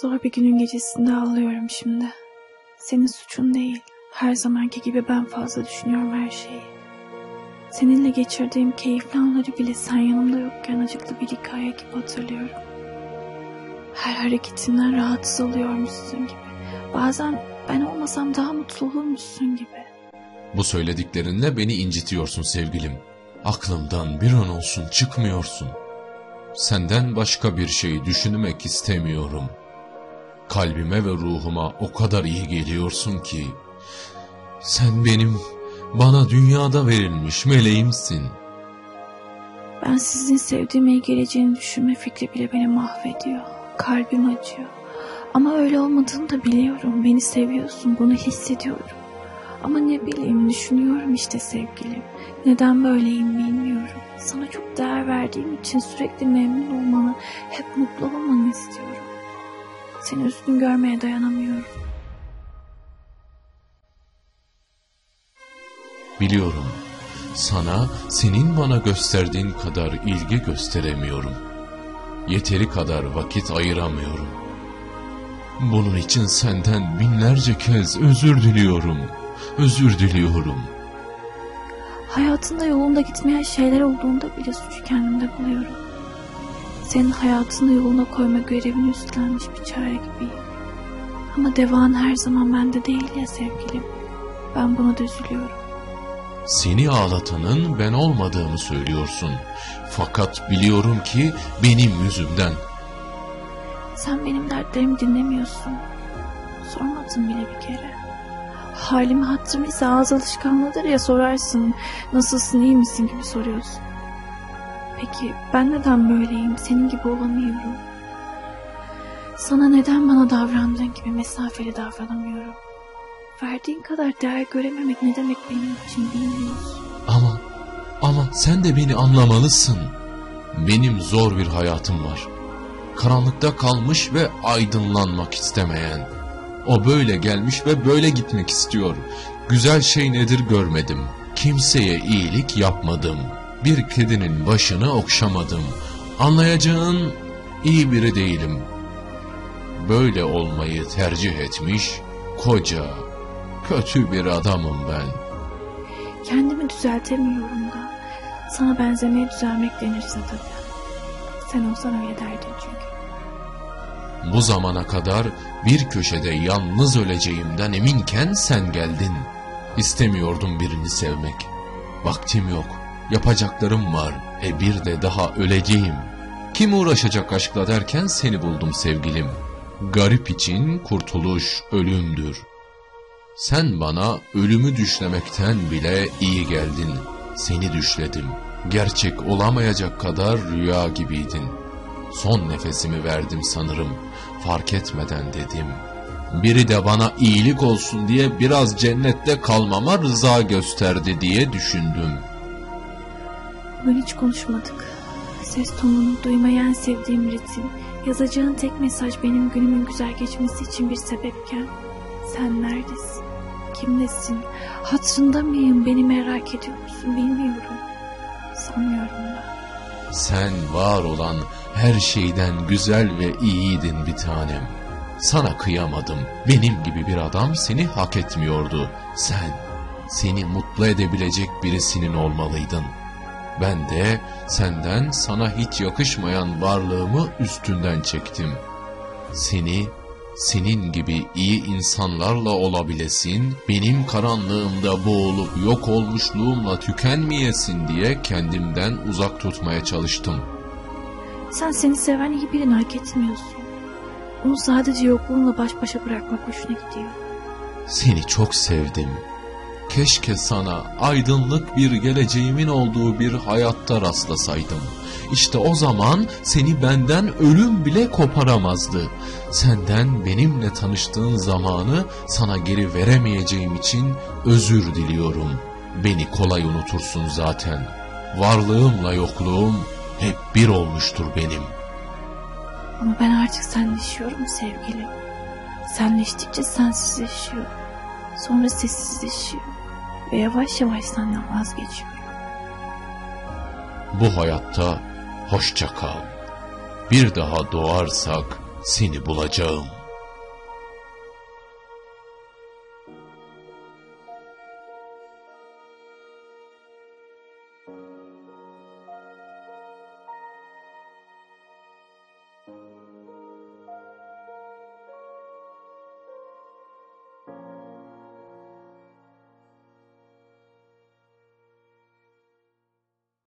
Zor bir günün gecesinde ağlıyorum şimdi. Senin suçun değil. Her zamanki gibi ben fazla düşünüyorum her şeyi. Seninle geçirdiğim keyifli anları bile sen yanımda yokken acıklı bir hikaye gibi hatırlıyorum. Her hareketinden rahatsız oluyormuşsun gibi. Bazen ben olmasam daha mutlu olurmuşsun gibi. Bu söylediklerinle beni incitiyorsun sevgilim. Aklımdan bir an olsun çıkmıyorsun. Senden başka bir şey düşünmek istemiyorum. Kalbime ve ruhuma o kadar iyi geliyorsun ki. Sen benim, bana dünyada verilmiş meleğimsin. Ben sizin sevdiğime geleceğini düşünme fikri bile beni mahvediyor. Kalbim acıyor. Ama öyle olmadığını da biliyorum. Beni seviyorsun, bunu hissediyorum. Ama ne bileyim düşünüyorum işte sevgilim. Neden böyleyim bilmiyorum. Sana çok değer verdiğim için sürekli memnun olmanı, hep mutlu olmanı istiyorum. Seni üzgün görmeye dayanamıyorum. Biliyorum. Sana senin bana gösterdiğin kadar ilgi gösteremiyorum. Yeteri kadar vakit ayıramıyorum. Bunun için senden binlerce kez özür diliyorum. Özür diliyorum. Hayatında yolunda gitmeyen şeyler olduğunda bile suçu kendimde buluyorum. Senin hayatını yoluna koyma görevini üstlenmiş bir çare gibiyim. Ama devan her zaman bende değil ya sevgilim. Ben buna da üzülüyorum. Seni ağlatanın ben olmadığımı söylüyorsun. Fakat biliyorum ki benim yüzümden. Sen benim dertlerimi dinlemiyorsun. Sormadın bile bir kere. Halimi hatırım ise ağız alışkanlığıdır ya sorarsın. Nasılsın iyi misin gibi soruyorsun. Peki ben neden böyleyim? Senin gibi olamıyorum. Sana neden bana davrandığın gibi mesafeli davranamıyorum? Verdiğin kadar değer görememek ne demek benim için bilmiyorsun. Ama, ama sen de beni anlamalısın. Benim zor bir hayatım var. Karanlıkta kalmış ve aydınlanmak istemeyen. O böyle gelmiş ve böyle gitmek istiyor. Güzel şey nedir görmedim. Kimseye iyilik yapmadım. Bir kedinin başını okşamadım. Anlayacağın iyi biri değilim. Böyle olmayı tercih etmiş koca, kötü bir adamım ben. Kendimi düzeltemiyorum da. Sana benzemeye düzelmek denirse tabii. Sen olsan öyle derdin çünkü. Bu zamana kadar bir köşede yalnız öleceğimden eminken sen geldin. İstemiyordum birini sevmek. Vaktim yok. Yapacaklarım var. E bir de daha öleceğim. Kim uğraşacak aşkla derken seni buldum sevgilim. Garip için kurtuluş ölümdür. Sen bana ölümü düşlemekten bile iyi geldin. Seni düşledim. Gerçek olamayacak kadar rüya gibiydin. Son nefesimi verdim sanırım. Fark etmeden dedim. Biri de bana iyilik olsun diye biraz cennette kalmama rıza gösterdi diye düşündüm. Bugün hiç konuşmadık. Ses tonunu duymayan sevdiğim ritim, yazacağın tek mesaj benim günümün güzel geçmesi için bir sebepken sen neredesin? Kimdesin? Hatırında mıyım? Beni merak ediyor musun? Bilmiyorum. Sanmıyorum da. Sen var olan her şeyden güzel ve iyiydin bir tanem. Sana kıyamadım. Benim gibi bir adam seni hak etmiyordu. Sen, seni mutlu edebilecek birisinin olmalıydın. Ben de senden sana hiç yakışmayan varlığımı üstünden çektim. Seni senin gibi iyi insanlarla olabilesin, benim karanlığımda boğulup yok olmuşluğumla tükenmeyesin diye kendimden uzak tutmaya çalıştım. Sen seni seven iyi birini hak etmiyorsun. Onu sadece yokluğunla baş başa bırakmak hoşuna gidiyor. Seni çok sevdim. Keşke sana aydınlık bir geleceğimin olduğu bir hayatta rastlasaydım. İşte o zaman seni benden ölüm bile koparamazdı. Senden benimle tanıştığın zamanı sana geri veremeyeceğim için özür diliyorum. Beni kolay unutursun zaten. Varlığımla yokluğum hep bir olmuştur benim. Ama ben artık senleşiyorum sevgilim. Senleştikçe sensizleşiyor. Sonra sessizleşiyor. Ve yavaş yavaş senden vazgeçiyorum. Bu hayatta hoşça kal. Bir daha doğarsak seni bulacağım.